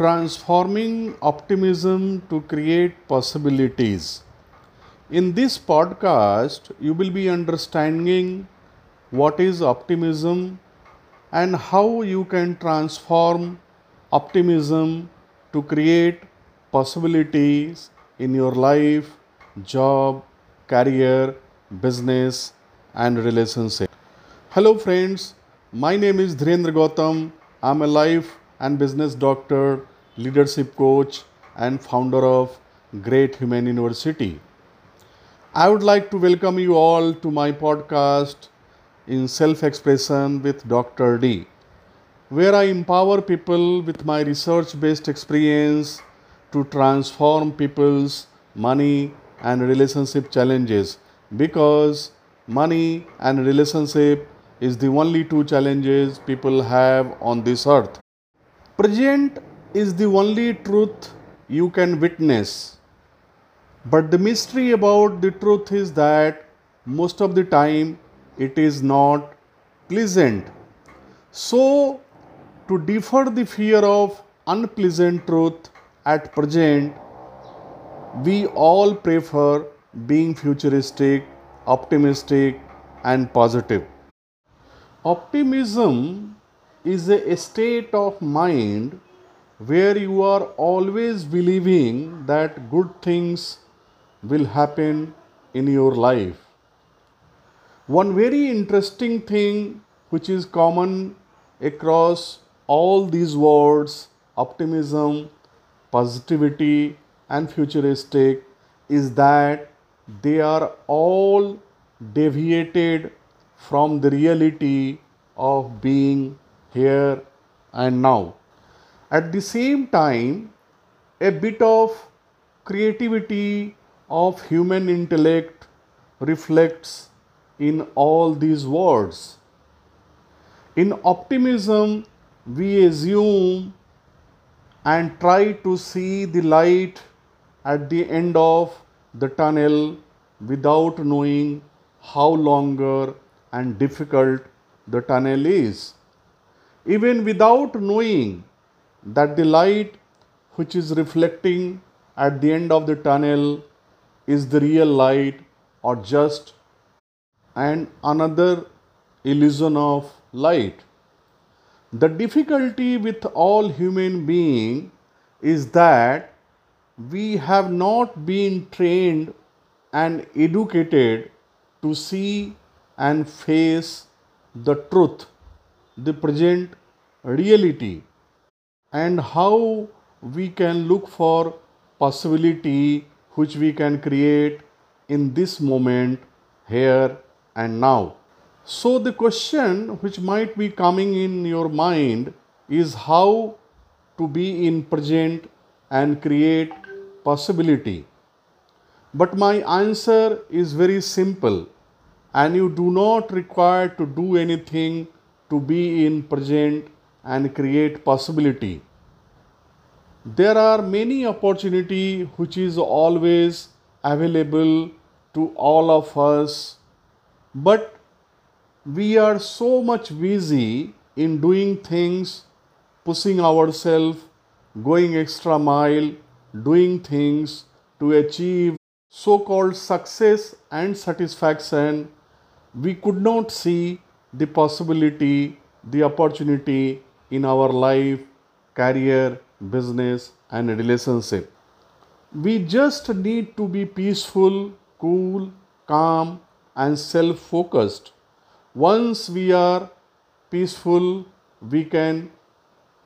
transforming optimism to create possibilities. In this podcast, you will be understanding what is optimism and how you can transform optimism to create possibilities in your life, job, career, business, and relationship. Hello, friends. My name is Dhirendra Gautam. I'm a life and business doctor, leadership coach, and founder of Great Human University. I would like to welcome you all to my podcast in Self Expression with Dr. D, where I empower people with my research based experience to transform people's money and relationship challenges because money and relationship is the only two challenges people have on this earth. Present is the only truth you can witness. But the mystery about the truth is that most of the time it is not pleasant. So, to defer the fear of unpleasant truth at present, we all prefer being futuristic, optimistic, and positive. Optimism is a state of mind where you are always believing that good things will happen in your life. One very interesting thing which is common across all these words optimism, positivity, and futuristic is that they are all deviated from the reality of being here and now. At the same time, a bit of creativity of human intellect reflects in all these words. In optimism, we assume and try to see the light at the end of the tunnel without knowing how longer and difficult the tunnel is. Even without knowing that the light which is reflecting at the end of the tunnel is the real light or just and another illusion of light. The difficulty with all human being is that we have not been trained and educated to see and face the truth, the present reality, and how we can look for possibility which we can create in this moment here and now. So the question which might be coming in your mind is how to be in present and create possibility. But my answer is very simple and you do not require to do anything to be in present and create possibility. There are many opportunity which is always available to all of us but we are so much busy in doing things pushing ourselves going extra mile doing things to achieve so called success and satisfaction we could not see the possibility, the opportunity in our life, career, business, and relationship. We just need to be peaceful, cool, calm, and self focused. Once we are peaceful, we can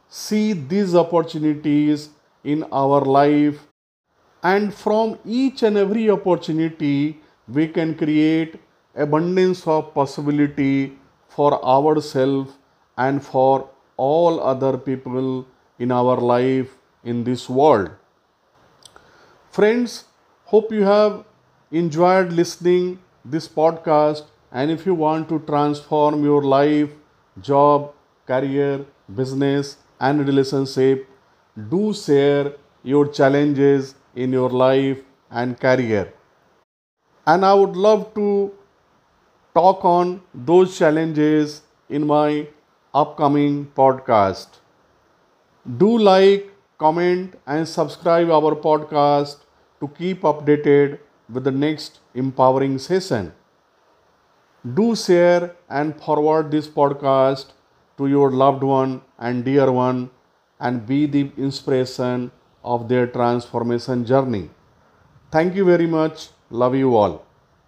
see these opportunities in our life, and from each and every opportunity, we can create abundance of possibility for ourselves and for all other people in our life in this world. Friends, hope you have enjoyed listening this podcast and if you want to transform your life, job, career, business and relationship, do share your challenges in your life and career. And I would love to talk on those challenges in my upcoming podcast. Do like, comment, and subscribe our podcast to keep updated with the next empowering session. Do share and forward this podcast to your loved one and dear one and be the inspiration of their transformation journey. Thank you very much. Love you all.